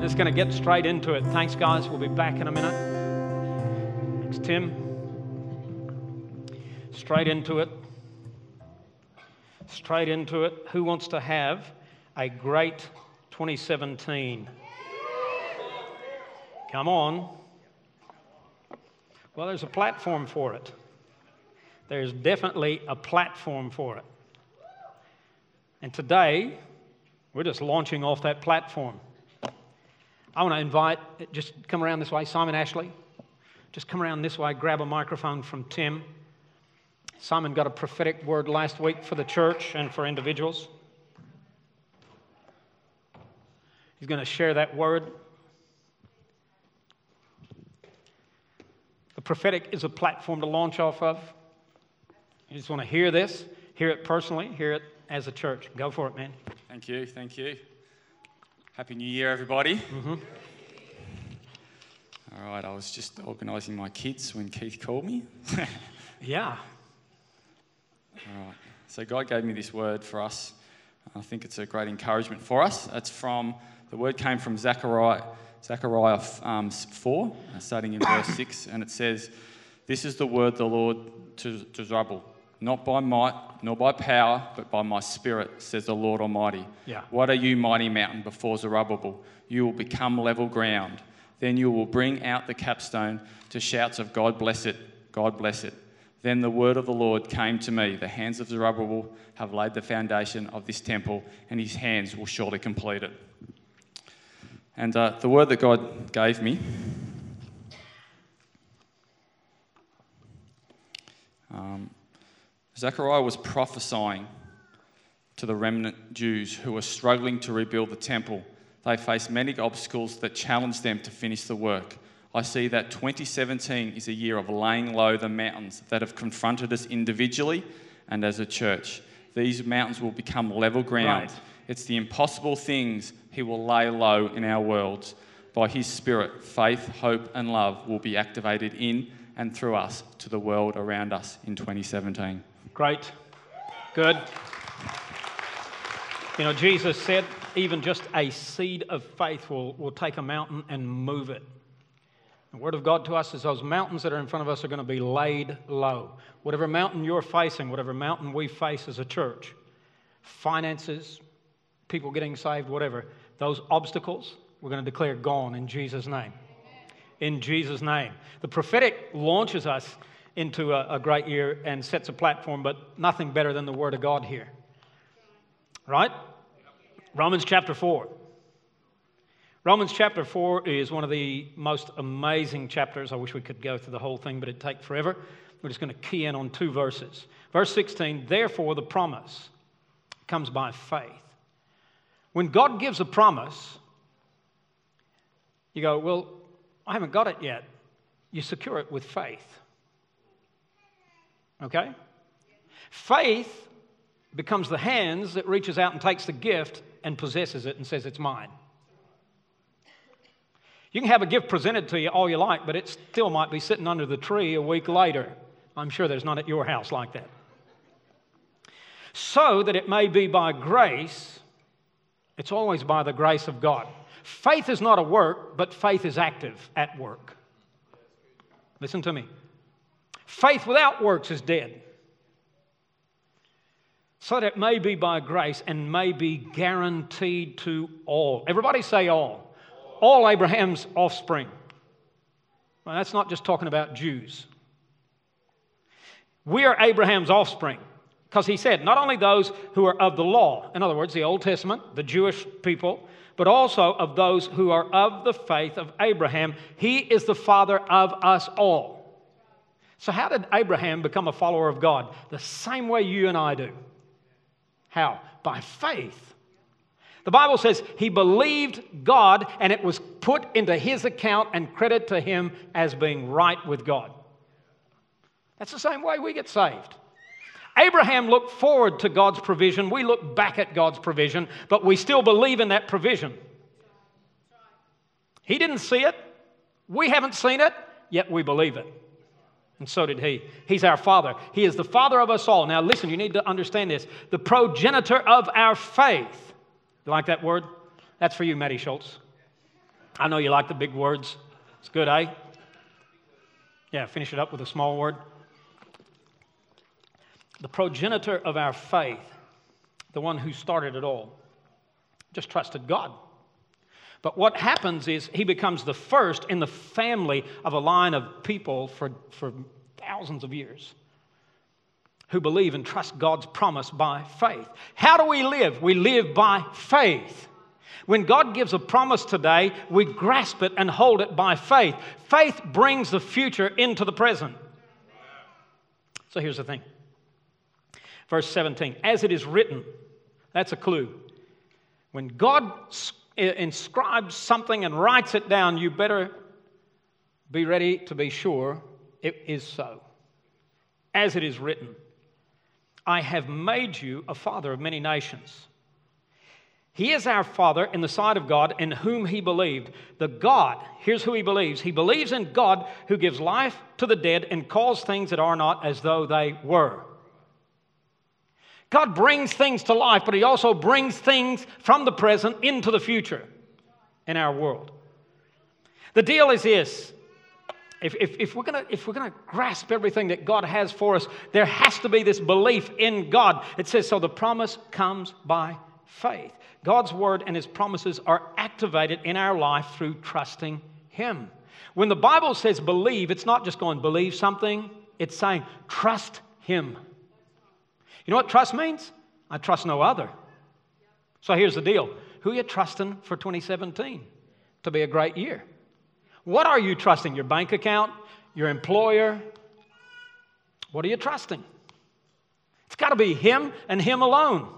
just going to get straight into it. Thanks, guys. We'll be back in a minute. Thanks, Tim. Straight into it. Straight into it. Who wants to have a great 2017? Come on. Well, there's a platform for it. There's definitely a platform for it. And today, we're just launching off that platform. I want to invite, just come around this way, Simon Ashley. Just come around this way, grab a microphone from Tim. Simon got a prophetic word last week for the church and for individuals. He's going to share that word. The prophetic is a platform to launch off of. You just want to hear this, hear it personally, hear it as a church. Go for it, man. Thank you, thank you. Happy New Year, everybody. Mm-hmm. All right, I was just organising my kids when Keith called me. yeah. All right. So God gave me this word for us. I think it's a great encouragement for us. It's from the word came from Zechariah, Zechariah um, 4, starting in verse 6, and it says, This is the word the Lord to, to Zerubbabel not by might, nor by power, but by my spirit, says the Lord Almighty. Yeah. What are you, mighty mountain, before Zerubbabel? You will become level ground. Then you will bring out the capstone to shouts of God bless it, God bless it. Then the word of the Lord came to me The hands of Zerubbabel have laid the foundation of this temple, and his hands will surely complete it. And uh, the word that God gave me um, Zechariah was prophesying to the remnant Jews who were struggling to rebuild the temple. They faced many obstacles that challenged them to finish the work. I see that 2017 is a year of laying low the mountains that have confronted us individually and as a church. These mountains will become level ground. Right. It's the impossible things He will lay low in our worlds. By His Spirit, faith, hope, and love will be activated in and through us to the world around us in 2017. Great. Good. You know, Jesus said even just a seed of faith will, will take a mountain and move it. The word of God to us is those mountains that are in front of us are going to be laid low. Whatever mountain you're facing, whatever mountain we face as a church, finances, people getting saved, whatever, those obstacles, we're going to declare gone in Jesus' name. In Jesus' name. The prophetic launches us into a, a great year and sets a platform, but nothing better than the Word of God here. Right? Romans chapter 4. Romans chapter 4 is one of the most amazing chapters. I wish we could go through the whole thing, but it'd take forever. We're just going to key in on two verses. Verse 16, therefore, the promise comes by faith. When God gives a promise, you go, Well, I haven't got it yet. You secure it with faith. Okay? Faith becomes the hands that reaches out and takes the gift and possesses it and says, It's mine. You can have a gift presented to you all you like, but it still might be sitting under the tree a week later. I'm sure there's none at your house like that. So that it may be by grace, it's always by the grace of God. Faith is not a work, but faith is active at work. Listen to me. Faith without works is dead. So that may be by grace and may be guaranteed to all. Everybody say all. All Abraham's offspring. Well, that's not just talking about Jews. We are Abraham's offspring because he said, not only those who are of the law, in other words, the Old Testament, the Jewish people, but also of those who are of the faith of Abraham. He is the father of us all. So, how did Abraham become a follower of God? The same way you and I do. How? By faith. The Bible says he believed God and it was put into his account and credit to him as being right with God. That's the same way we get saved. Abraham looked forward to God's provision. We look back at God's provision, but we still believe in that provision. He didn't see it. We haven't seen it, yet we believe it. And so did he. He's our father. He is the father of us all. Now, listen, you need to understand this. The progenitor of our faith. You like that word? That's for you, Matty Schultz. I know you like the big words. It's good, eh? Yeah, finish it up with a small word. The progenitor of our faith, the one who started it all, just trusted God. But what happens is he becomes the first in the family of a line of people for, for thousands of years who believe and trust God's promise by faith. How do we live? We live by faith. When God gives a promise today, we grasp it and hold it by faith. Faith brings the future into the present. So here's the thing. Verse 17, as it is written, that's a clue. When God inscribes something and writes it down, you better be ready to be sure it is so. As it is written, I have made you a father of many nations. He is our Father in the sight of God in whom he believed. The God, here's who he believes. He believes in God who gives life to the dead and calls things that are not as though they were. God brings things to life, but he also brings things from the present into the future in our world. The deal is this if, if, if, we're gonna, if we're gonna grasp everything that God has for us, there has to be this belief in God. It says, so the promise comes by faith. God's word and his promises are activated in our life through trusting him. When the Bible says believe, it's not just going believe something, it's saying trust him. You know what trust means? I trust no other. So here's the deal who are you trusting for 2017 to be a great year? What are you trusting? Your bank account? Your employer? What are you trusting? It's got to be Him and Him alone.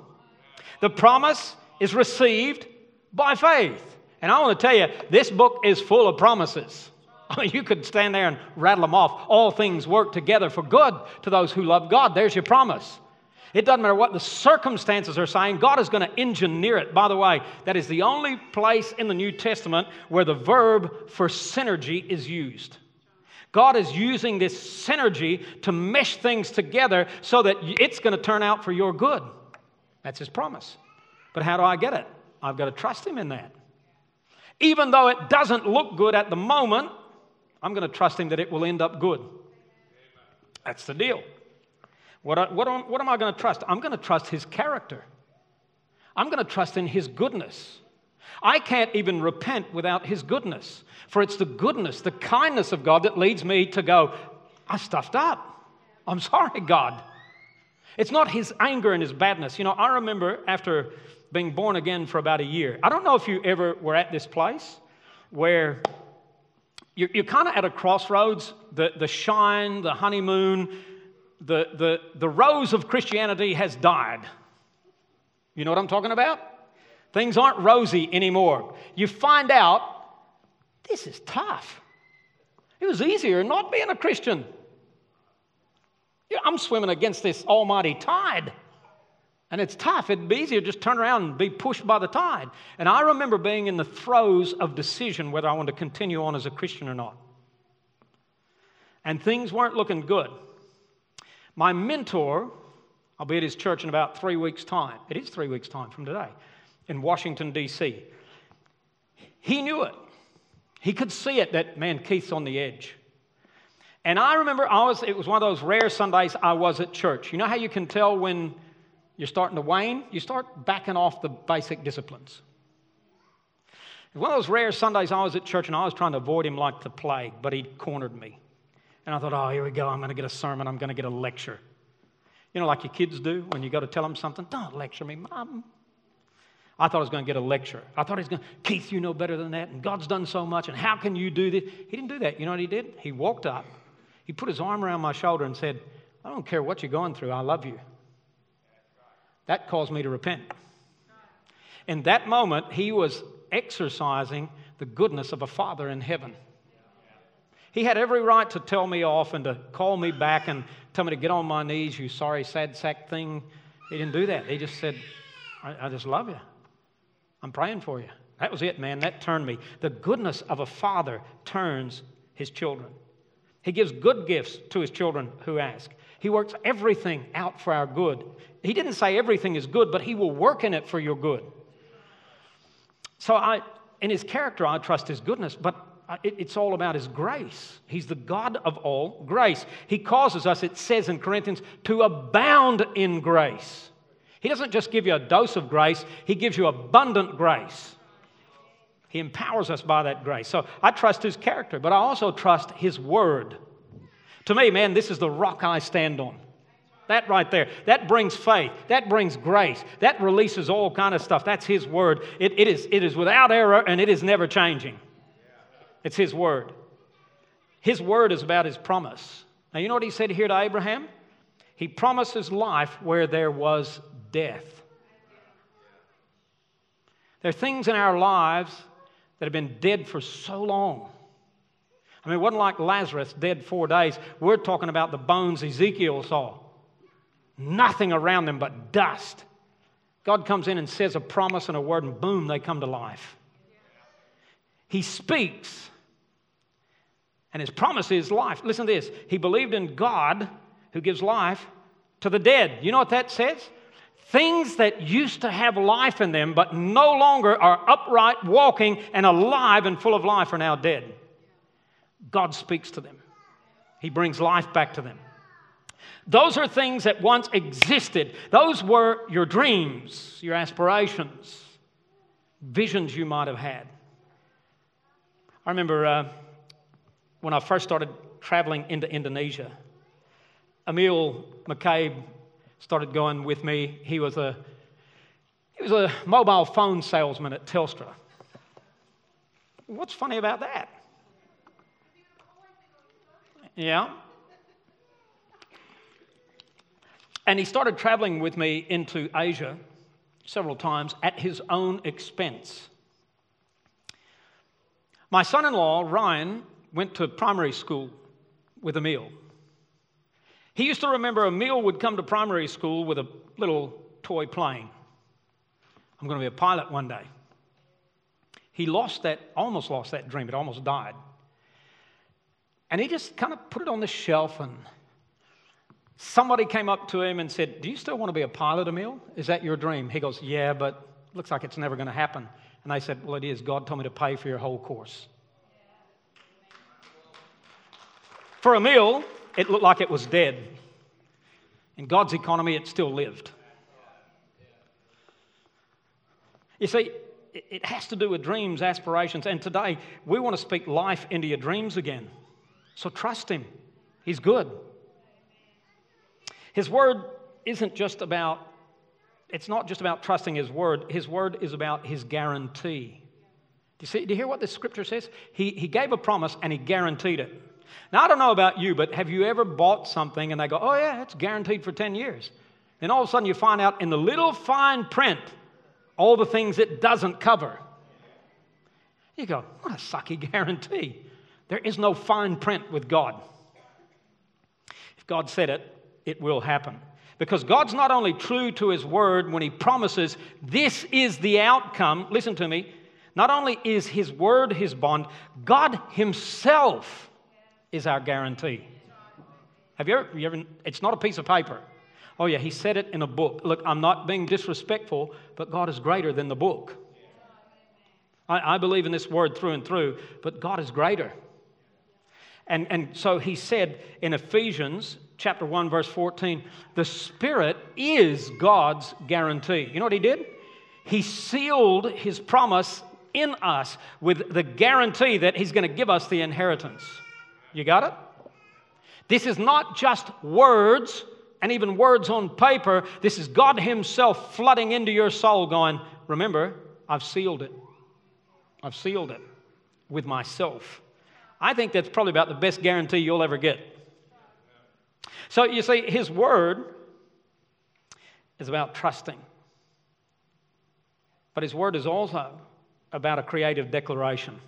The promise is received by faith. And I want to tell you, this book is full of promises. I mean, you could stand there and rattle them off. All things work together for good to those who love God. There's your promise. It doesn't matter what the circumstances are saying, God is going to engineer it. By the way, that is the only place in the New Testament where the verb for synergy is used. God is using this synergy to mesh things together so that it's going to turn out for your good. That's His promise. But how do I get it? I've got to trust Him in that. Even though it doesn't look good at the moment, I'm going to trust Him that it will end up good. That's the deal. What, what, what am I going to trust? I'm going to trust his character. I'm going to trust in his goodness. I can't even repent without his goodness, for it's the goodness, the kindness of God that leads me to go, I stuffed up. I'm sorry, God. It's not his anger and his badness. You know, I remember after being born again for about a year, I don't know if you ever were at this place where you're, kind of at a crossroads, the, the shine, the honeymoon, the, the, the rose of Christianity has died. You know what I'm talking about? Things aren't rosy anymore. You find out this is tough. It was easier not being a Christian. I'm swimming against this almighty tide. And it's tough. It'd be easier to just turn around and be pushed by the tide. And I remember being in the throes of decision whether I wanted to continue on as a Christian or not. And things weren't looking good. My mentor, I'll be at his church in about three weeks' time. It is three weeks' time from today in Washington, D.C. He knew it. He could see it that, man, Keith's on the edge. And I remember I was, it was one of those rare Sundays I was at church. You know how you can tell when you're starting to wane? You start backing off the basic disciplines. One of those rare Sundays I was at church and I was trying to avoid him like the plague, but he cornered me. And I thought, oh, here we go. I'm going to get a sermon. I'm going to get a lecture. You know, like your kids do when you go to tell them something. Don't lecture me, Mom. I thought I was going to get a lecture. I thought he's going, Keith, you know better than that. And God's done so much. And how can you do this? He didn't do that. You know what he did? He walked up. He put his arm around my shoulder and said, I don't care what you're going through. I love you. That caused me to repent. In that moment, he was exercising the goodness of a father in heaven. He had every right to tell me off and to call me back and tell me to get on my knees, you sorry, sad sack thing. He didn't do that. He just said, I, I just love you. I'm praying for you. That was it, man. That turned me. The goodness of a father turns his children. He gives good gifts to his children who ask. He works everything out for our good. He didn't say everything is good, but he will work in it for your good. So I, in his character, I trust his goodness, but Uh, it's all about his grace. He's the God of all grace. He causes us, it says in Corinthians, to abound in grace. He doesn't just give you a dose of grace, he gives you abundant grace. He empowers us by that grace. So I trust his character, but I also trust his word. To me, man, this is the rock I stand on. That right there, that brings faith. That brings grace. That releases all kind of stuff. That's His word. It, it, is, it is without error and it is never changing. It's His word. His word is about His promise. Now, you know what He said here to Abraham? He promises life where there was death. There are things in our lives that have been dead for so long. I mean, it wasn't like Lazarus dead four days. We're talking about the bones Ezekiel saw. Nothing around them but dust. God comes in and says a promise and a word, and boom, they come to life. He speaks, and his promise is life. Listen to this. He believed in God who gives life to the dead. You know what that says? Things that used to have life in them but no longer are upright, walking, and alive and full of life are now dead. God speaks to them, He brings life back to them. Those are things that once existed. Those were your dreams, your aspirations, visions you might have had. I remember uh, when I first started traveling into Indonesia, Emil McCabe started going with me. He was a he was a mobile phone salesman at Telstra. What's funny about that? Yeah. And he started traveling with me into Asia several times at his own expense. My son in law, Ryan, went to primary school with Emil. He used to remember Emil would come to primary school with a little toy plane. I'm going to be a pilot one day. He lost that, almost lost that dream. It almost died. And he just kind of put it on the shelf and Somebody came up to him and said, Do you still want to be a pilot, Emil? Is that your dream? He goes, Yeah, but looks like it's never going to happen. And I said, Well, it is. God told me to pay for your whole course. For Emil, it looked like it was dead. In God's economy, it still lived. You see, it has to do with dreams, aspirations, and today we want to speak life into your dreams again. So trust Him, He's good. His word isn't just about, it's not just about trusting his word, his word is about his guarantee. Do you, see, do you hear what this scripture says? He, he gave a promise and he guaranteed it. Now, I don't know about you, but have you ever bought something and they go, oh, yeah, it's guaranteed for 10 years? And all of a sudden you find out in the little fine print all the things it doesn't cover. You go, what a sucky guarantee. There is no fine print with God. If God said it, it will happen. Because God's not only true to His word when He promises this is the outcome, listen to me, not only is His word His bond, God Himself is our guarantee. Have you ever, you ever, it's not a piece of paper. Oh, yeah, He said it in a book. Look, I'm not being disrespectful, but God is greater than the book. I, I believe in this word through and through, but God is greater. And, and so he said in Ephesians chapter 1, verse 14, the Spirit is God's guarantee. You know what he did? He sealed his promise in us with the guarantee that he's going to give us the inheritance. You got it? This is not just words and even words on paper. This is God Himself flooding into your soul, going, Remember, I've sealed it. I've sealed it with myself. I think that's probably about the best guarantee you'll ever get. So you see, his word is about trusting. But his word is also about a creative declaration.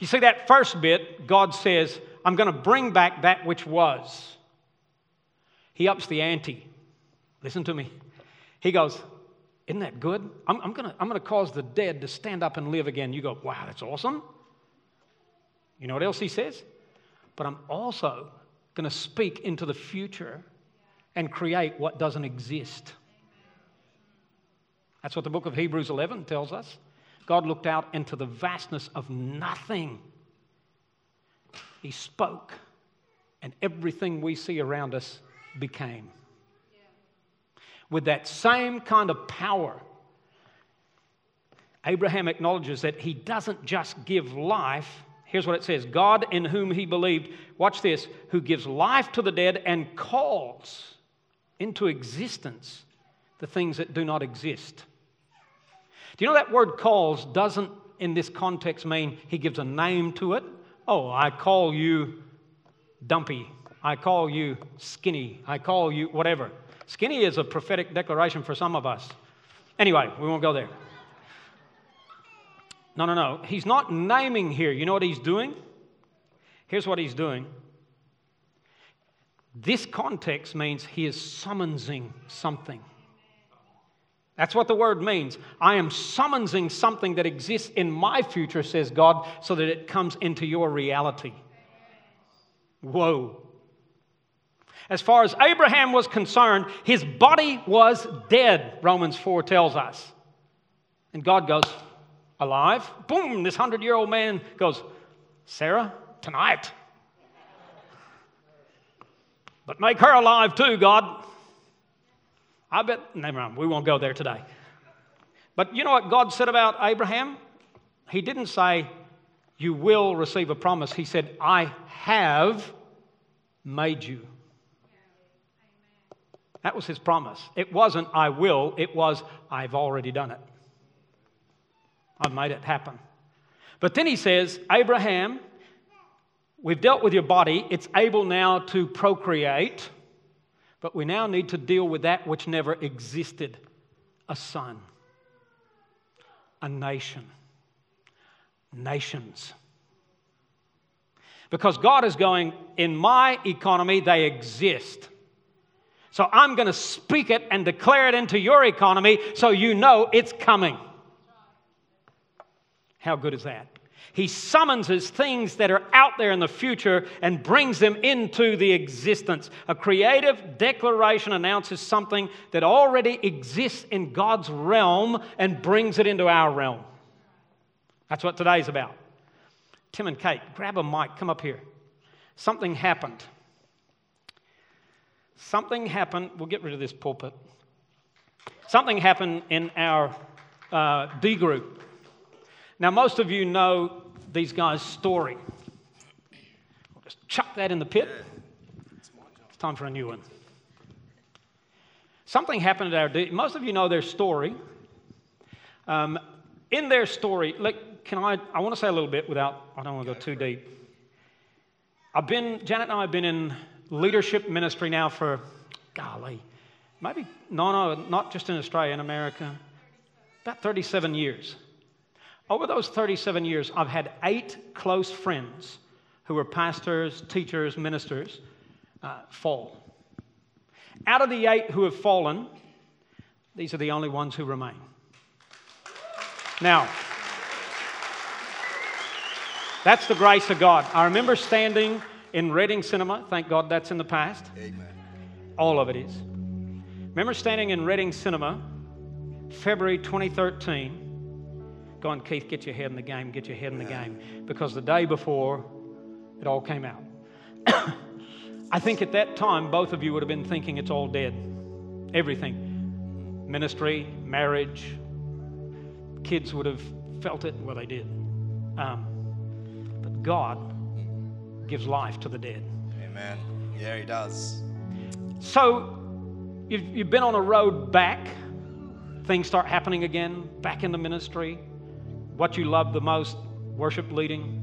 You see, that first bit, God says, I'm going to bring back that which was. He ups the ante. Listen to me. He goes, Isn't that good? I'm, I'm going to I'm going to cause the dead to stand up and live again. You go, Wow, that's awesome. You know what else he says? But I'm also going to speak into the future and create what doesn't exist. That's what the book of Hebrews 11 tells us. God looked out into the vastness of nothing. He spoke, and everything we see around us became. With that same kind of power, Abraham acknowledges that he doesn't just give life. Here's what it says God in whom he believed, watch this, who gives life to the dead and calls into existence the things that do not exist. Do you know that word calls doesn't, in this context, mean he gives a name to it? Oh, I call you dumpy. I call you skinny. I call you whatever. Skinny is a prophetic declaration for some of us. Anyway, we won't go there. No, no, no. He's not naming here. You know what he's doing? Here's what he's doing. This context means he is summoning something. That's what the word means. I am summoning something that exists in my future, says God, so that it comes into your reality. Whoa. As far as Abraham was concerned, his body was dead, Romans 4 tells us. And God goes, alive. Boom, this hundred year old man goes, Sarah, tonight. But make her alive too, God. I bet, never mind, we won't go there today. But you know what God said about Abraham? He didn't say, You will receive a promise. He said, I have made you. That was his promise. It wasn't, I will, it was, I've already done it. I've made it happen. But then he says, Abraham, we've dealt with your body, it's able now to procreate. But we now need to deal with that which never existed a son, a nation, nations. Because God is going, in my economy, they exist. So I'm going to speak it and declare it into your economy so you know it's coming. How good is that? He summons things that are out there in the future and brings them into the existence. A creative declaration announces something that already exists in God's realm and brings it into our realm. That's what today's about. Tim and Kate, grab a mic, come up here. Something happened. Something happened. We'll get rid of this pulpit. Something happened in our uh, D group. Now, most of you know these guys' story. I'll just chuck that in the pit. It's time for a new one. Something happened at our. Most of you know their story. Um, in their story, can I? I want to say a little bit without. I don't want to go too deep. I've been Janet and I have been in leadership ministry now for, golly, maybe no, no, not just in Australia, in America, about 37 years. Over those 37 years, I've had eight close friends who were pastors, teachers, ministers uh, fall. Out of the eight who have fallen, these are the only ones who remain. Now, that's the grace of God. I remember standing in Reading Cinema. Thank God that's in the past. Amen. All of it is. Remember standing in Reading Cinema, February 2013 going, Keith, get your head in the game, get your head in the game. Because the day before, it all came out. I think at that time, both of you would have been thinking it's all dead. Everything ministry, marriage, kids would have felt it. Well, they did. Um, but God gives life to the dead. Amen. Yeah, He does. So you've, you've been on a road back. Things start happening again, back in the ministry what you love the most worship leading.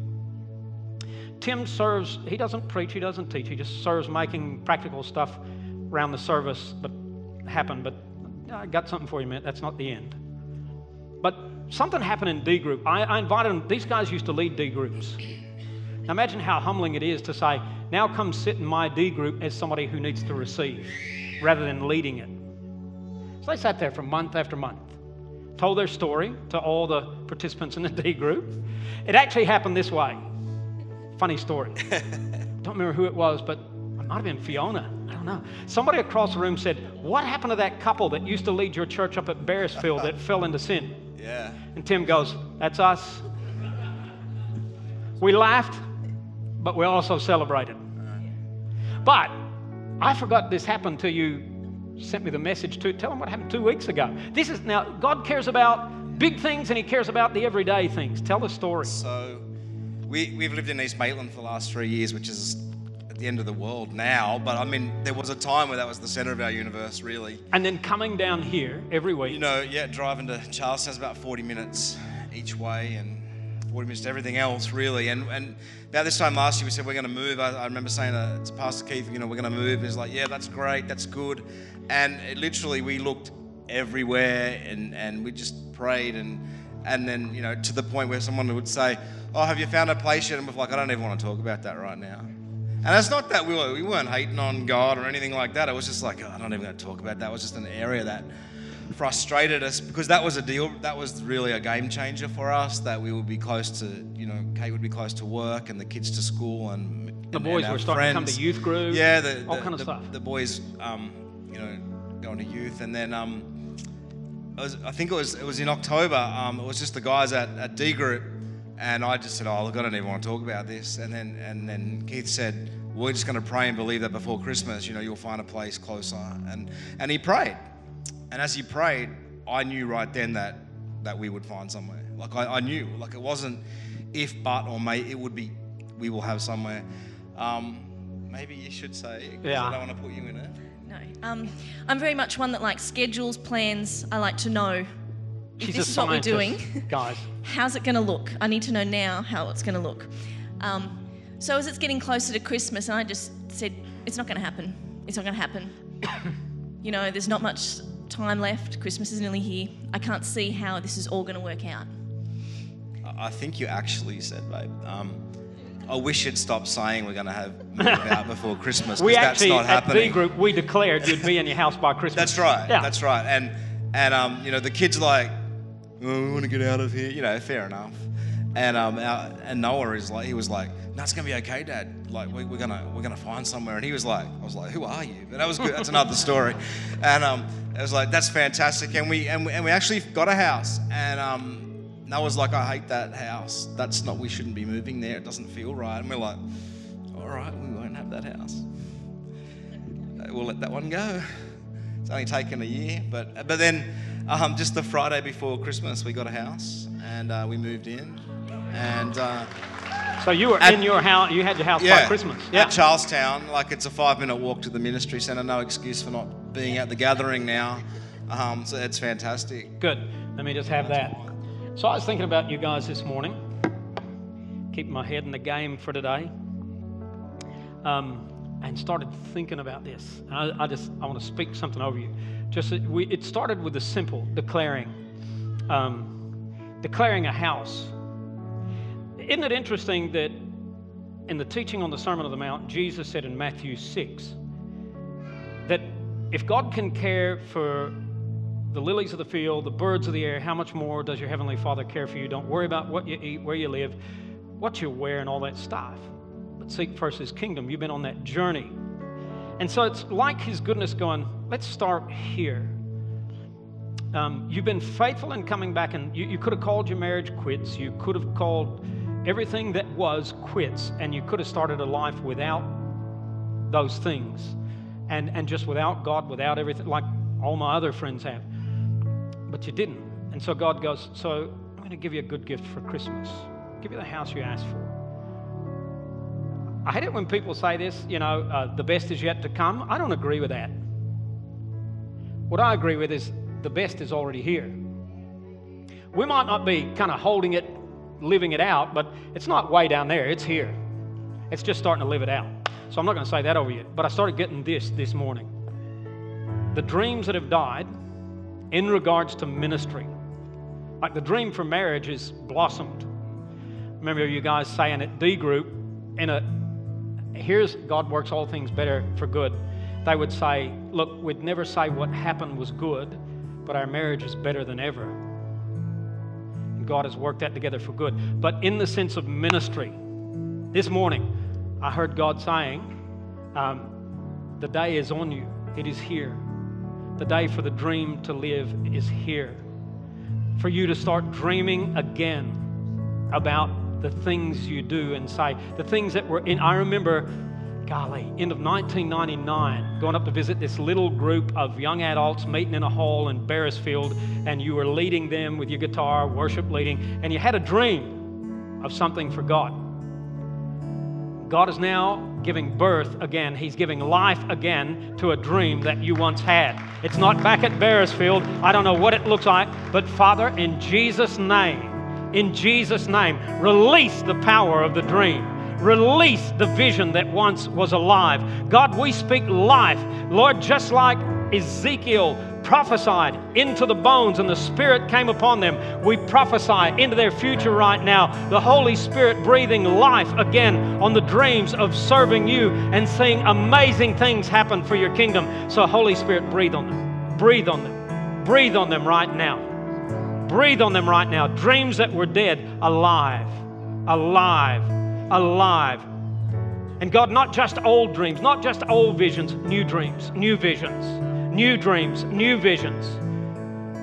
Tim serves, he doesn't preach, he doesn't teach, he just serves making practical stuff around the service but happen. But I got something for you, man. That's not the end. But something happened in D group. I, I invited them, these guys used to lead D groups. Now imagine how humbling it is to say, now come sit in my D group as somebody who needs to receive rather than leading it. So they sat there for month after month told their story to all the participants in the D group. It actually happened this way. Funny story. don't remember who it was, but it might have been Fiona. I don't know. Somebody across the room said, What happened to that couple that used to lead your church up at Beresfield that fell into sin? Yeah. Yeah. And Tim goes, That's us. We laughed, but we also celebrated. Uh-huh. But I forgot this happened to you. Sent me the message to tell them what happened two weeks ago. This is now God cares about big things and He cares about the everyday things. Tell the story. So, we, we've lived in East Maitland for the last three years, which is at the end of the world now. But I mean, there was a time where that was the center of our universe, really. And then coming down here every week. You know, yeah, driving to Charlestown is about 40 minutes each way and 40 minutes to everything else, really. And, and about this time last year, we said we're going to move. I, I remember saying to, to Pastor Keith, you know, we're going to move. And he's like, yeah, that's great, that's good. And it, literally, we looked everywhere and, and we just prayed. And, and then, you know, to the point where someone would say, oh, have you found a place yet? And we're like, I don't even want to talk about that right now. And it's not that we, were, we weren't hating on God or anything like that. It was just like, oh, I'm not even going to talk about that. It was just an area that frustrated us because that was a deal. That was really a game changer for us. That we would be close to, you know, Kate would be close to work and the kids to school and the and- boys and were starting to come to youth group. Yeah, the, all kind of the- stuff. The boys, um, you know, going to youth, and then um, was, I think it was it was in October. Um, it was just the guys at, at D Group, and I just said, "Oh, look, I don't even want to talk about this." And then and then Keith said, "We're just going to pray and believe that before Christmas, you know, you'll find a place closer." And and he prayed, and as he prayed, I knew right then that that we would find somewhere. Like I, I knew, like it wasn't if, but, or may. It would be, we will have somewhere. Um, maybe you should say, 'cause Yeah. I don't want to put you in it. No. Um, I'm very much one that likes schedules, plans. I like to know if She's this is what we're doing. guys. How's it going to look? I need to know now how it's going to look. Um, so as it's getting closer to Christmas, and I just said, it's not going to happen. It's not going to happen. you know, there's not much time left. Christmas is nearly here. I can't see how this is all going to work out. I I think you actually said, babe. Um, I wish you'd stop saying we're going to have move out before Christmas. 'cause We that's actually not at D happening. group we declared you'd be in your house by Christmas. That's right. Yeah. That's right. And and um, you know, the kids are like, oh, we want to get out of here. You know, fair enough. And um, our, and Noah is like, he was like, no, it's gonna be okay, Dad. Like, we, we're gonna we're gonna find somewhere. And he was like, I was like, who are you? But that was good. That's another story. And um, it was like, that's fantastic. And we and we, and we actually got a house. And um, Noah's like, I hate that house. That's not. We shouldn't be moving there. It doesn't feel right. And we're like, all right, we won't have that house. Uh, We'll let that one go. It's only taken a year, but but then um, just the Friday before Christmas, we got a house and uh, we moved in, and uh, So you were At- in your house. You had your house yeah, by Christmas. Yeah. at Charlestown, like it's a five-minute walk to the ministry centre. No excuse for not being at the gathering now. Um, so it's fantastic. Good. Let me just have that. So I was thinking about you guys this morning, Keep my head in the game for today, um, and started thinking about this. And I, I just I want to speak something over you. Just we, it started with the simple declaring, um, declaring a house. Isn't it interesting that in the teaching on the Sermon on the Mount, Jesus said in Matthew six that if God can care for the lilies of the field, the birds of the air, how much more does your Heavenly Father care for you? Don't worry about what you eat, where you live, what you wear, and all that stuff. But seek first His kingdom. You've been on that journey. And so it's like His goodness going, let's start here. Um, you've been faithful in coming back, and you, you could have called your marriage quits. You could have called everything that was quits, and you could have started a life without those things and, and just without God, without everything, like all my other friends have. But you didn't. And so God goes, So I'm going to give you a good gift for Christmas. Give you the house you asked for. I hate it when people say this, you know, uh, the best is yet to come. I don't agree with that. What I agree with is the best is already here. We might not be kind of holding it, living it out, but it's not way down there, it's here. It's just starting to live it out. So I'm not going to say that over you. But I started getting this this morning. The dreams that have died in regards to ministry. Like the dream for marriage is blossomed. Remember you guys saying at D group, in a here's God works all things better for good. They would say, look, we'd never say what happened was good, but our marriage is better than ever. God has worked that together for good. But in the sense of ministry, this morning, I heard God saying, um, The day is on you, it is here. The day for the dream to live is here. for you to start dreaming again about the things you do and say, the things that were in. I remember, golly, end of 1999, going up to visit this little group of young adults meeting in a hall in Beresfield, and you were leading them with your guitar, worship leading, and you had a dream of something for God. God is now giving birth again. He's giving life again to a dream that you once had. It's not back at Beresfield. I don't know what it looks like, but Father, in Jesus' name, in Jesus' name, release the power of the dream. Release the vision that once was alive. God, we speak life. Lord, just like Ezekiel prophesied into the bones and the Spirit came upon them. We prophesy into their future right now. The Holy Spirit breathing life again on the dreams of serving you and seeing amazing things happen for your kingdom. So, Holy Spirit, breathe on them. Breathe on them. Breathe on them right now. Breathe on them right now. Dreams that were dead, alive, alive, alive. And God, not just old dreams, not just old visions, new dreams, new visions new dreams, new visions.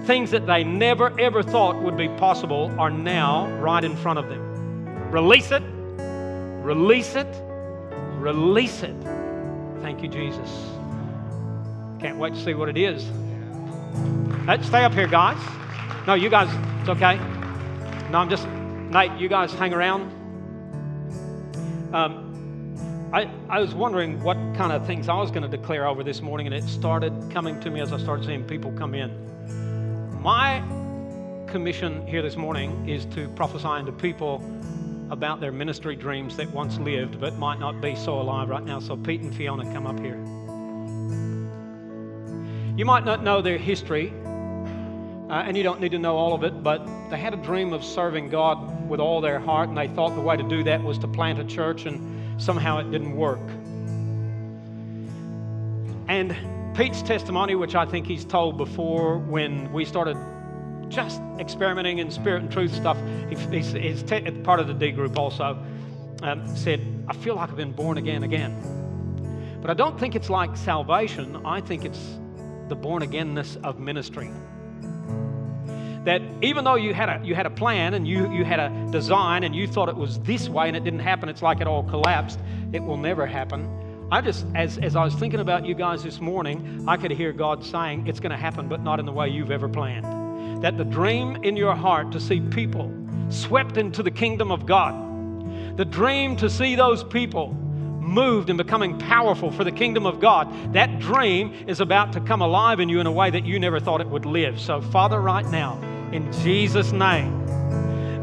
Things that they never ever thought would be possible are now right in front of them. Release it, release it, release it. Thank you, Jesus. Can't wait to see what it is. Let's stay up here, guys. No, you guys, it's okay. No, I'm just, Nate, you guys hang around. Um, I, I was wondering what kind of things I was going to declare over this morning, and it started coming to me as I started seeing people come in. My commission here this morning is to prophesy to people about their ministry dreams that once lived but might not be so alive right now. So, Pete and Fiona, come up here. You might not know their history, uh, and you don't need to know all of it, but they had a dream of serving God with all their heart, and they thought the way to do that was to plant a church and somehow it didn't work. And Pete's testimony, which I think he's told before when we started just experimenting in spirit and truth stuff, he's, he's te- part of the D group also, um, said, I feel like I've been born again again. But I don't think it's like salvation, I think it's the born againness of ministry that even though you had a, you had a plan and you, you had a design and you thought it was this way and it didn't happen, it's like it all collapsed, it will never happen. I just, as, as I was thinking about you guys this morning, I could hear God saying, It's going to happen, but not in the way you've ever planned. That the dream in your heart to see people swept into the kingdom of God, the dream to see those people moved and becoming powerful for the kingdom of God, that dream is about to come alive in you in a way that you never thought it would live. So, Father, right now, in Jesus' name.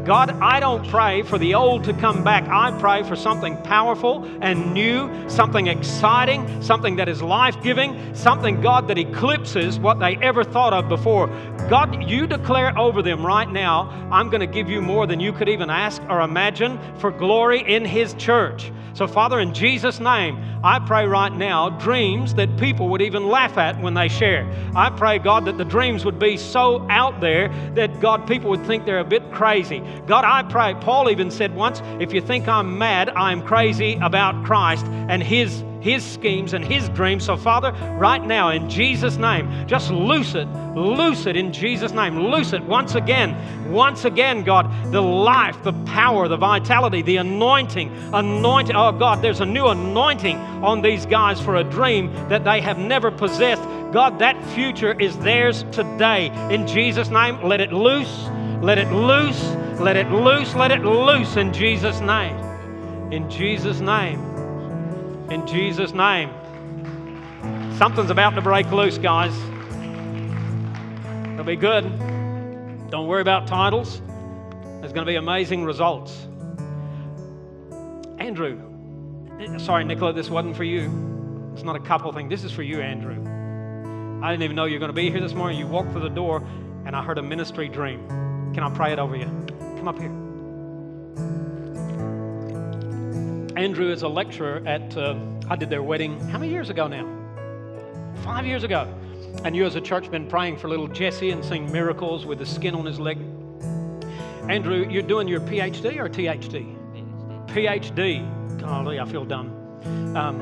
God, I don't pray for the old to come back. I pray for something powerful and new, something exciting, something that is life giving, something, God, that eclipses what they ever thought of before. God, you declare over them right now, I'm going to give you more than you could even ask or imagine for glory in His church. So, Father, in Jesus' name, I pray right now dreams that people would even laugh at when they share. I pray, God, that the dreams would be so out there that, God, people would think they're a bit crazy. God, I pray, Paul even said once, if you think I'm mad, I'm crazy about Christ and His his schemes and his dreams. So, Father, right now, in Jesus' name, just loose it, loose it in Jesus' name. Loose it once again, once again, God, the life, the power, the vitality, the anointing, anointing. Oh, God, there's a new anointing on these guys for a dream that they have never possessed. God, that future is theirs today. In Jesus' name, let it loose, let it loose, let it loose, let it loose in Jesus' name. In Jesus' name in Jesus' name. Something's about to break loose, guys. It'll be good. Don't worry about titles. There's going to be amazing results. Andrew, sorry, Nicola, this wasn't for you. It's not a couple thing. This is for you, Andrew. I didn't even know you were going to be here this morning. You walked through the door, and I heard a ministry dream. Can I pray it over you? Come up here. Andrew is a lecturer at, uh, I did their wedding, how many years ago now? Five years ago. And you as a church been praying for little Jesse and seeing miracles with the skin on his leg. Andrew, you're doing your PhD or THD? PhD. PhD. Golly, I feel dumb. Um,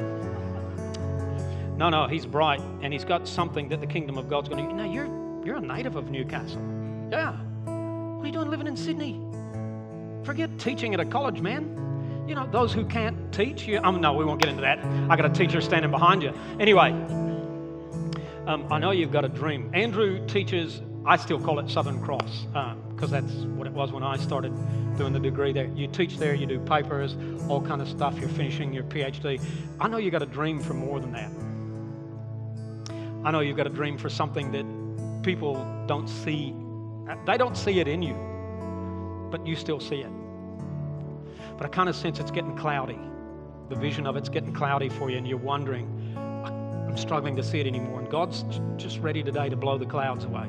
no, no, he's bright and he's got something that the kingdom of God's going to. No, you're you're a native of Newcastle. Yeah. What are you doing living in Sydney? Forget teaching at a college, man. You know, those who can't teach you. Um, no, we won't get into that. I got a teacher standing behind you. Anyway, um, I know you've got a dream. Andrew teaches, I still call it Southern Cross because that's what it was when I started doing the degree there. You teach there, you do papers, all kind of stuff. You're finishing your PhD. I know you've got a dream for more than that. I know you've got a dream for something that people don't see. They don't see it in you, but you still see it. But I kind of sense it's getting cloudy. The vision of it's getting cloudy for you, and you're wondering, I'm struggling to see it anymore. And God's just ready today to blow the clouds away.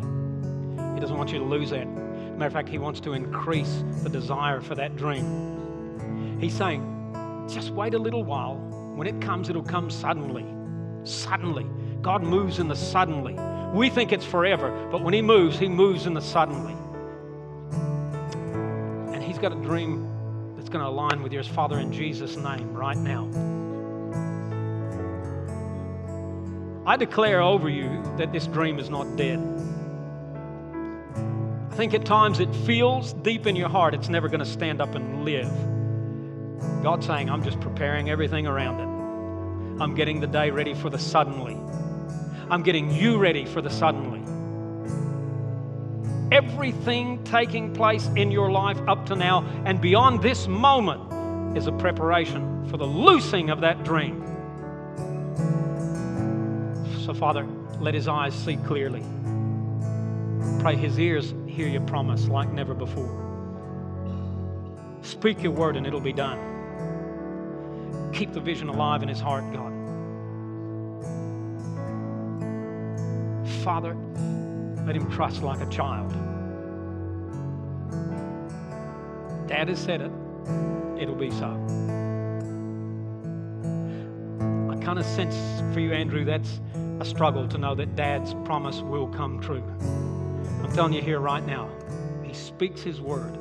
He doesn't want you to lose that. Matter of fact, He wants to increase the desire for that dream. He's saying, just wait a little while. When it comes, it'll come suddenly. Suddenly. God moves in the suddenly. We think it's forever, but when He moves, He moves in the suddenly. And He's got a dream that's going to align with yours, Father, in Jesus' name, right now. I declare over you that this dream is not dead. I think at times it feels deep in your heart it's never going to stand up and live. God's saying, I'm just preparing everything around it. I'm getting the day ready for the suddenly. I'm getting you ready for the suddenly. Everything taking place in your life up to now and beyond this moment is a preparation for the loosing of that dream. So, Father, let his eyes see clearly. Pray his ears hear your promise like never before. Speak your word and it'll be done. Keep the vision alive in his heart, God. Father, let him trust like a child. Dad has said it, it'll be so. I kind of sense for you, Andrew, that's a struggle to know that Dad's promise will come true. I'm telling you here right now, He speaks His word.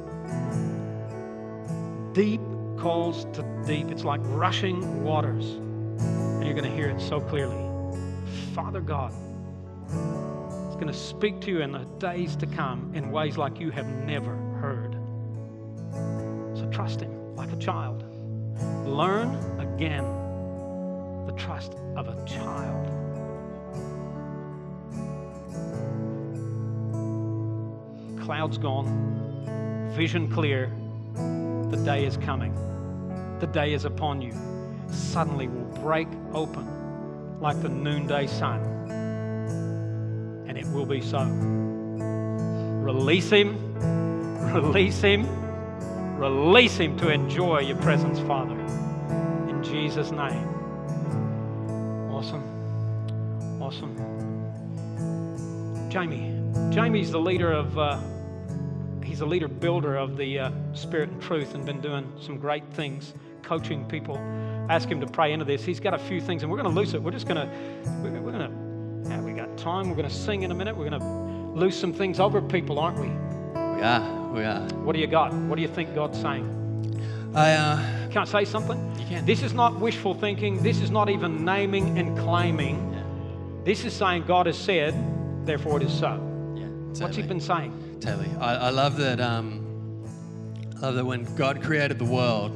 Deep calls to deep. It's like rushing waters. And you're going to hear it so clearly. Father God is going to speak to you in the days to come in ways like you have never heard. So trust Him like a child. Learn again the trust of a child. Clouds gone, vision clear. The day is coming. The day is upon you. Suddenly will break open like the noonday sun. Will be so. Release him, release him, release him to enjoy your presence, Father. In Jesus' name. Awesome. Awesome. Jamie. Jamie's the leader of, uh, he's a leader builder of the uh, Spirit and Truth and been doing some great things, coaching people. Ask him to pray into this. He's got a few things, and we're going to lose it. We're just going to, we're, going to, time. We're going to sing in a minute. We're going to lose some things over people, aren't we? We are. We are. What do you got? What do you think God's saying? I, uh, can't say something? You can. This is not wishful thinking. This is not even naming and claiming. yeah, This is saying God has said, therefore it is so. yeah. What's he been saying? Totally. I, I love that. Um, I love that when God created the world,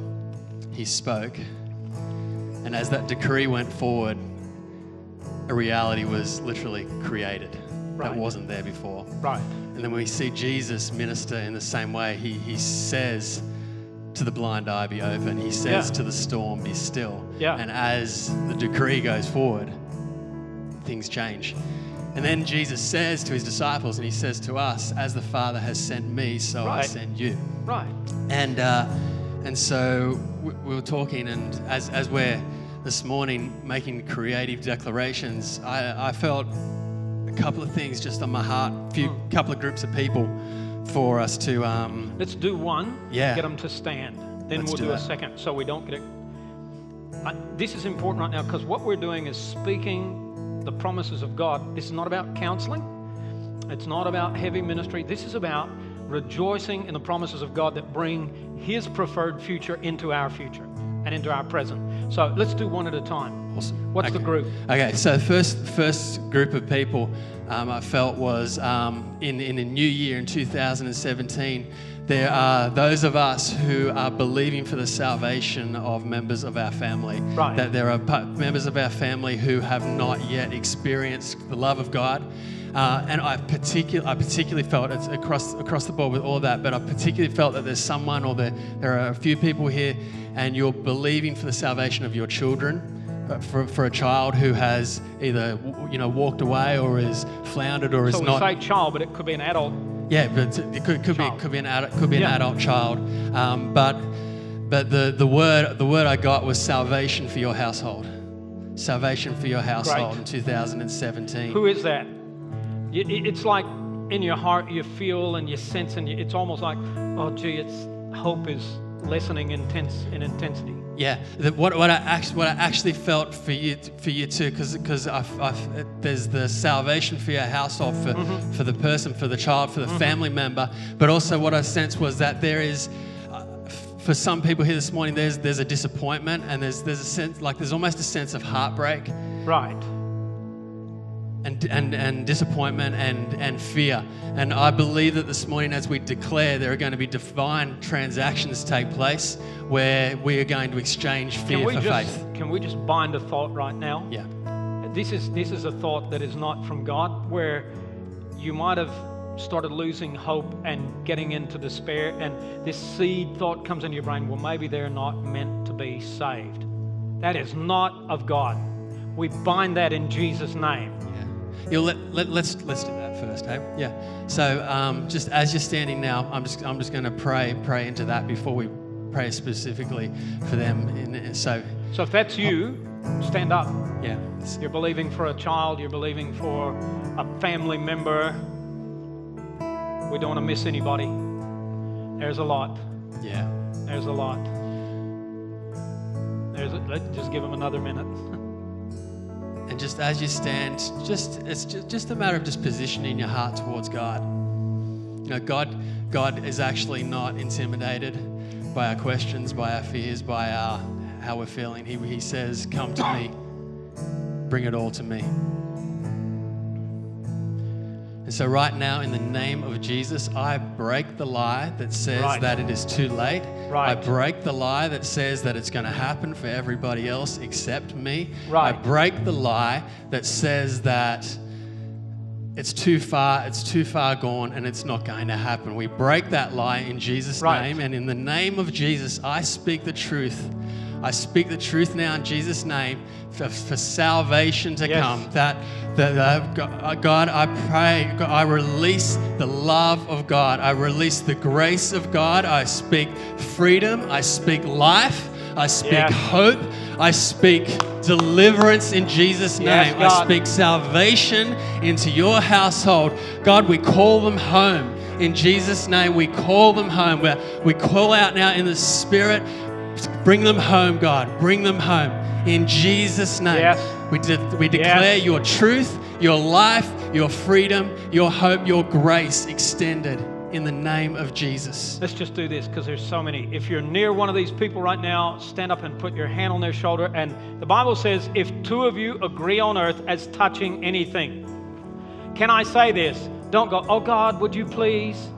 He spoke, and as that decree went forward, a reality was literally created Right. that wasn't there before. Right. And then we see Jesus minister in the same way. He, he says to the blind eye, be open. He says Yeah. to the storm, be still. Yeah. And as the decree goes forward, things change. And then Jesus says to his disciples, and he says to us, as the Father has sent me, so I send you. Right. And uh, and so we, we were talking, and as as we're this morning making creative declarations, I, I felt a couple of things just on my heart, a few Hmm. couple of groups of people for us to um, Let's do one. Yeah. Get them to stand. Then Let's we'll do do, a second so we don't get it. I, this is important right now because what we're doing is speaking the promises of God. This is not about counseling. It's not about heavy ministry. This is about rejoicing in the promises of God that bring His preferred future into our future and into our present. So let's do one at a time. Awesome. What's the group? Okay, so first first group of people um, I felt was um, in in the new year in 2017. There are those of us who are believing for the salvation of members of our family. Right. That there are members of our family who have not yet experienced the love of God. Uh, and I, particu- I particularly felt it's across across the board with all that, but I particularly felt that there's someone or there, there are a few people here, and you're believing for the salvation of your children, for, for a child who has either you know walked away or is floundered or is So we not. say child, but it could be an adult. Yeah, but it could, could be could be an adult, could be an Yeah. adult child. Um, but but the, the word the word I got was salvation for your household. Salvation for your household Great. in 2017. Who is that? It's like in your heart you feel and you sense, and it's almost like, oh, gee, it's hope is lessening intense in intensity. Yeah, the, what, what I actually what I actually felt for you for you too, because there's the salvation for your household for for the person, for the child, for the family member, but also what I sensed was that there is. uh, For some people here this morning, there's there's a disappointment and there's there's a sense like there's almost a sense of heartbreak Right. And, and, and disappointment and, and fear. And I believe that this morning, as we declare, there are going to be divine transactions take place where we are going to exchange fear for just faith. can we just bind a thought right now? Yeah. This is this is a thought that is not from God, where you might have started losing hope and getting into despair, and this seed thought comes into your brain. Well, maybe they're not meant to be saved. That is not of God. We bind that in Jesus' name. You'll let, let, let's, let's do that first, hey? Yeah. So um, just as you're standing now, I'm just, I'm just going to pray, pray into that before we pray specifically for them. In, so, So if that's you, stand up. yeah. You're believing for a child, you're believing for a family member. We don't want to miss anybody. There's a lot. Yeah. There's a lot. There's a, let's just give them another minute. And just as you stand, just it's just, a matter of just positioning your heart towards God. You know, God, God is actually not intimidated by our questions, by our fears, by our how we're feeling. He, he says, "Come to me, bring it all to me." And so, right now, in the name of Jesus, I break the lie that says Right. that it is too late. I break the lie that says that it's going to happen for everybody else except me. I break the lie that says that it's too far, it's too far gone, and it's not going to happen. We break that lie in Jesus' Right. name, and in the name of Jesus, I speak the truth. I speak the truth now in Jesus' name for, for salvation to Yes. come. That, that uh, God- uh, I pray, God, I release the love of God. I release the grace of God. I speak freedom. I speak life. I speak Yes. hope. I speak deliverance in Jesus' Yes, name. I speak salvation into your household. God, we call them home. In Jesus' name, we call them home. we we call out now in the Spirit. Bring them home, God. Bring them home. In Jesus' name. Yes. We, de- we declare Yes. your truth, your life, your freedom, your hope, your grace extended in the name of Jesus. Let's just do this because there's so many. If you're near one of these people right now, stand up and put your hand on their shoulder. And the Bible says, if two of you agree on earth as touching anything, can I say this? Don't go, oh God, would you please?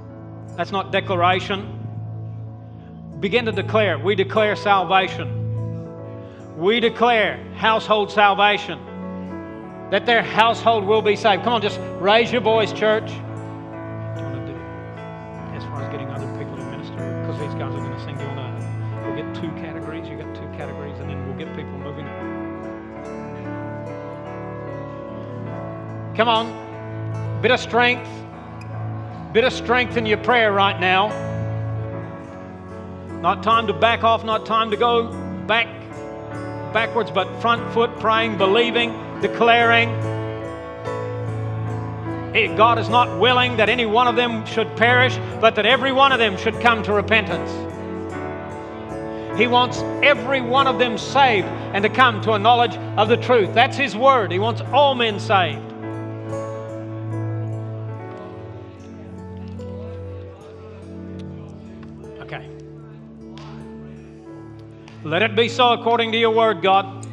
That's not declaration. Begin to declare. We declare salvation. We declare household salvation. That their household will be saved. Come on, just raise your voice, church. Do you want to do? as far as getting other people to minister because these guys are going to sing. You want to? We'll get two categories. You got two categories, and then we'll get people moving. Come on, bit of strength, bit of strength in your prayer right now. Not time to back off. Not time to go back, backwards, but front foot, praying, believing, declaring. God is not willing that any one of them should perish, but that every one of them should come to repentance. He wants every one of them saved and to come to a knowledge of the truth. That's His word. He wants all men saved. Let it be so according to your word, God.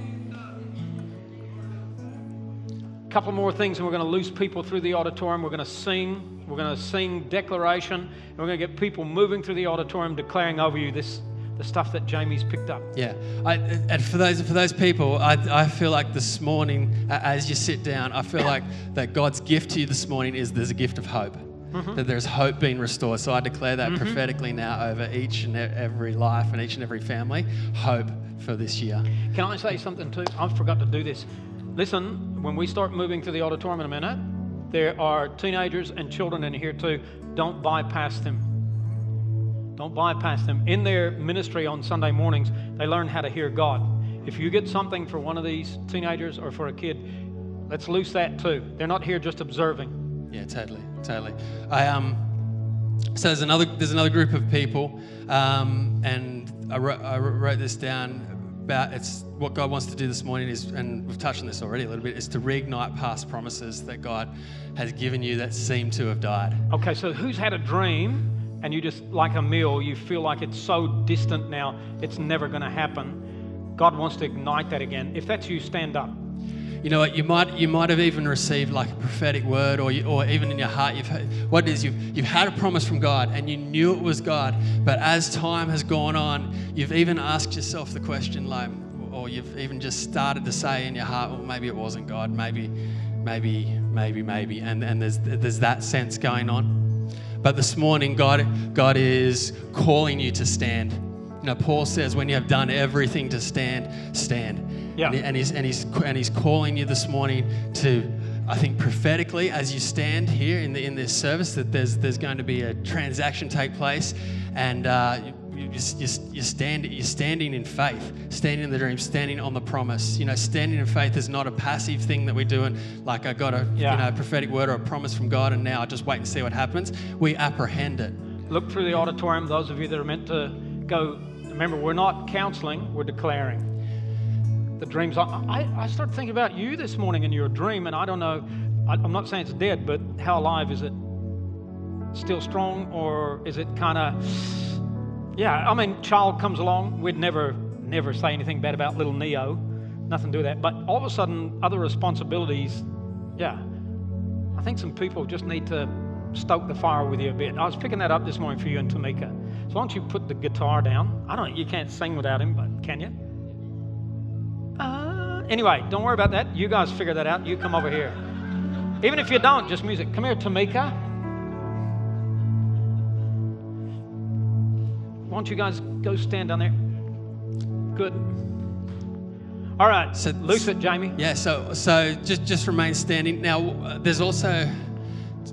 A couple more things, and we're going to lose people through the auditorium. We're going to sing. We're going to sing declaration, and we're going to get people moving through the auditorium declaring over you this the stuff that Jamie's picked up. Yeah, I, and for those for those people, I, I feel like this morning, as you sit down, I feel like that God's gift to you this morning is there's a gift of hope. Mm-hmm. That there's hope being restored. So I declare that mm-hmm. prophetically now over each and every life and each and every family, hope for this year. Can I say something too? I forgot to do this. Listen, when we start moving through the auditorium in a minute, there are teenagers and children in here too. Don't bypass them. Don't bypass them. In their ministry on Sunday mornings, they learn how to hear God. If you get something for one of these teenagers or for a kid, let's loose that too. They're not here just observing. Yeah, totally, totally. I um, so there's another there's another group of people, um, and I wrote, I wrote this down about it's what God wants to do this morning is, and we've touched on this already a little bit, is to reignite past promises that God has given you that seem to have died. Okay, so who's had a dream and you just like a meal, you feel like it's so distant now, it's never going to happen? God wants to ignite that again. If that's you, stand up. You know what? You might you might have even received like a prophetic word, or you, or even in your heart, you've what it is you've you've had a promise from God, and you knew it was God. But as time has gone on, you've even asked yourself the question, like, or you've even just started to say in your heart, well, maybe it wasn't God, maybe, maybe, maybe, maybe, and and there's there's that sense going on. But this morning, God God is calling you to stand. You know, Paul says, when you have done everything to stand, stand. Yeah. And, and he's and he's and he's calling you this morning to, I think prophetically, as you stand here in the in this service, that there's there's going to be a transaction take place, and uh, you, you, you, you stand, you're standing in faith, standing in the dream, standing on the promise. You know, standing in faith is not a passive thing that we do, and like I got a Yeah. you know a prophetic word or a promise from God, and now I just wait and see what happens. We apprehend it. Look through the auditorium, those of you that are meant to go. Remember, we're not counseling, we're declaring. The dreams. I, I, started thinking about you this morning in your dream, and I don't know, I, I'm not saying it's dead, but how alive is it? Still strong, or is it kind of. Yeah, I mean, child comes along. We'd never, never say anything bad about little Neo. Nothing to do with that. But all of a sudden, other responsibilities, yeah. I think some people just need to stoke the fire with you a bit. I was picking that up this morning for you and Tamika. So why don't you put the guitar down? I don't. You can't sing without him, but can you? Uh, anyway, don't worry about that. You guys figure that out. You come over here. Even if you don't, just music. Come here, Tamika. Why don't you guys go stand down there? Good. All right. So- loose it, Jamie. Yeah, so so just just remain standing. Now, uh, there's also.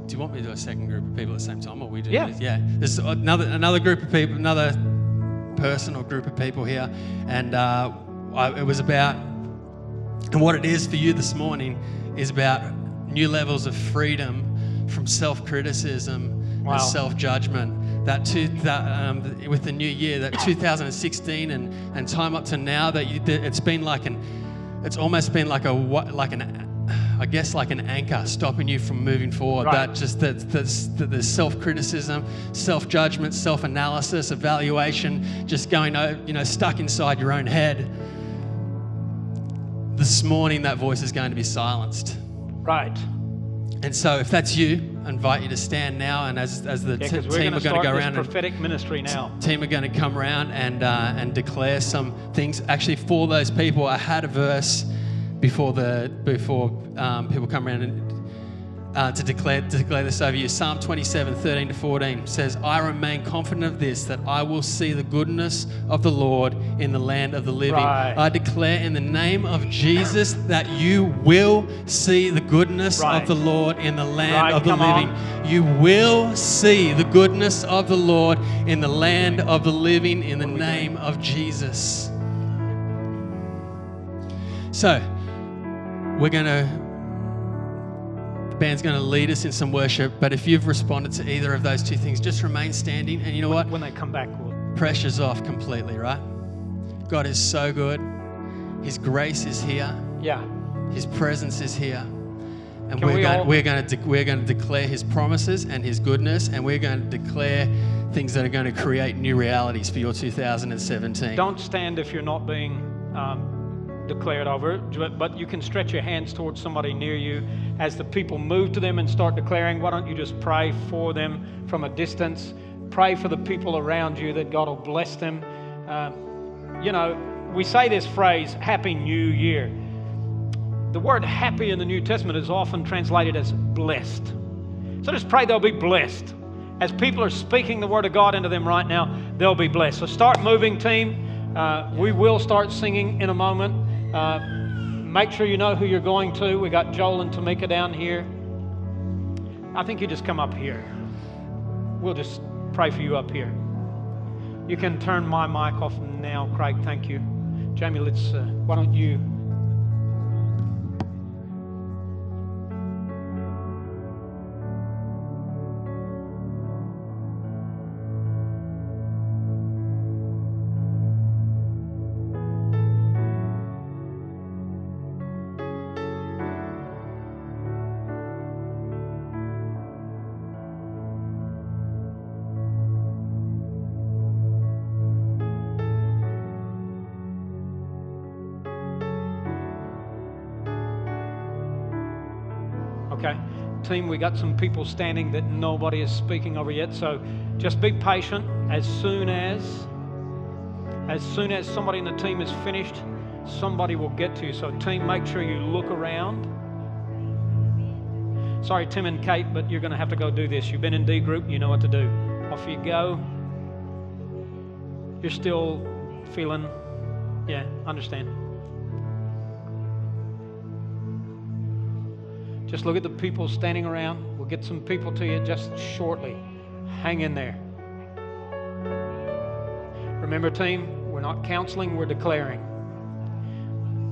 Do you want me to do a second group of people at the same time, or we do? Yeah. Yeah. There's another another group of people, another person or group of people here, and uh, I, it was about, and what it is for you this morning is about new levels of freedom from self-criticism Wow. and self-judgment. That, two, that um, with the new year, that 2016 and, and time up to now, that you, that it's been like an, it's almost been like a what, like an, I guess like an anchor stopping you from moving forward. Right. That just that there's self-criticism, self-judgment, self-analysis, evaluation, just going, you know, stuck inside your own head. This morning, that voice is going to be silenced. Right. And so, if that's you, I invite you to stand now. And as, as the Yeah, t- team are going to go around and prophetic ministry now. team are going to come around and uh, and declare some things. Actually, for those people, I had a verse before the before um, people come around and uh, to declare to declare this over you. Psalm 27, 13 to 14 says, "I remain confident of this, that I will see the goodness of the Lord in the land of the living. Right. I declare in the name of Jesus that you will see the goodness Right. of the Lord in the land Right, of the come living." on. You will see the goodness of the Lord in the land of the living in the What are we name of Jesus. So, we're going to, band's going to lead us in some worship, but if you've responded to either of those two things, just remain standing. And you know what? When they come back, we'll. Pressure's off completely, right? God is so good. His grace is here. Yeah. His presence is here. And Can we're we going, all- we're, going to de- we're going to declare His promises and His goodness, and we're going to declare things that are going to create new realities for your 2017. Don't stand if you're not being um, declared over, but you can stretch your hands towards somebody near you. As the people move to them and start declaring, why don't you just pray for them from a distance? Pray for the people around you that God will bless them. Uh, you know, we say this phrase, Happy New Year. The word happy in the New Testament is often translated as blessed. So just pray they'll be blessed. As people are speaking the word of God into them right now, they'll be blessed. So start moving, team. Uh, we will start singing in a moment. Uh, make sure you know who you're going to. We got Joel and Tamika down here. I think you just come up here. We'll just pray for you up here. You can turn my mic off now, Craig. Thank you. Jamie, let's. Uh, why don't you? Okay. Team, we got some people standing that nobody is speaking over yet. So just be patient. As soon as as soon as somebody in the team is finished, somebody will get to you. So team, make sure you look around. Sorry, Tim and Kate, but you're going to have to go do this. You've been in D group, you know what to do. Off you go. You're still feeling, yeah, understand. Just look at the people standing around. We'll get some people to you just shortly. Hang in there. Remember, team, we're not counseling, we're declaring.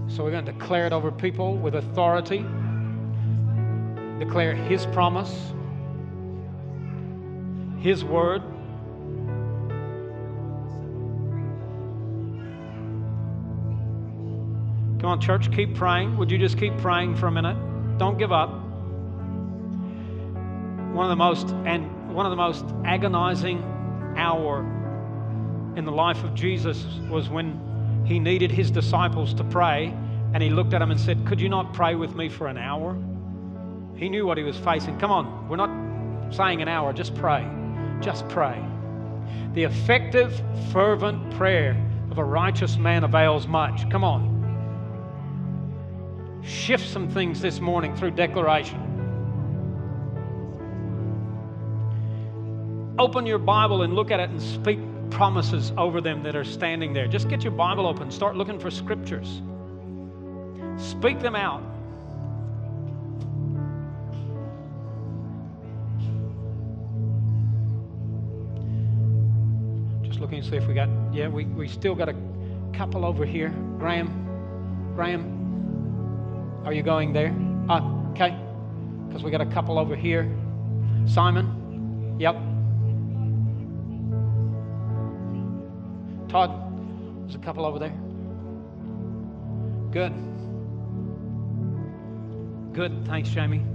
So we're going to declare it over people with authority, declare His promise, His word. Come on, church, keep praying. Would you just keep praying for a minute? Don't give up. One of the most and one of the most agonizing hour in the life of Jesus was when he needed his disciples to pray and he looked at them and said, "Could you not pray with me for an hour?" He knew what he was facing. Come on, we're not saying an hour, just pray. Just pray. The effective, fervent prayer of a righteous man avails much. Come on shift some things this morning through declaration. Open your Bible and look at it and speak promises over them that are standing there. Just get your Bible open, start looking for scriptures. Speak them out. Just looking to see if we got, yeah, we, we still got a couple over here. Graham, Graham, are you going there? Uh, okay. Because we got a couple over here. Simon? Yep. Todd? There's a couple over there. Good. Good. Thanks, Jamie.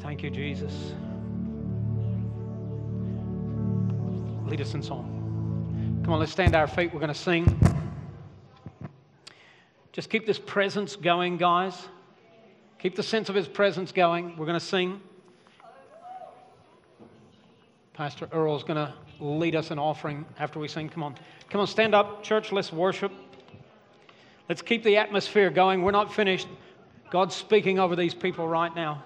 Thank you, Jesus. Lead us in song. Come on, let's stand our feet. We're going to sing. Just keep this presence going, guys. Keep the sense of His presence going. We're going to sing. Pastor Earl's going to lead us in offering after we sing. Come on. Come on, stand up, church. Let's worship. Let's keep the atmosphere going. We're not finished. God's speaking over these people right now.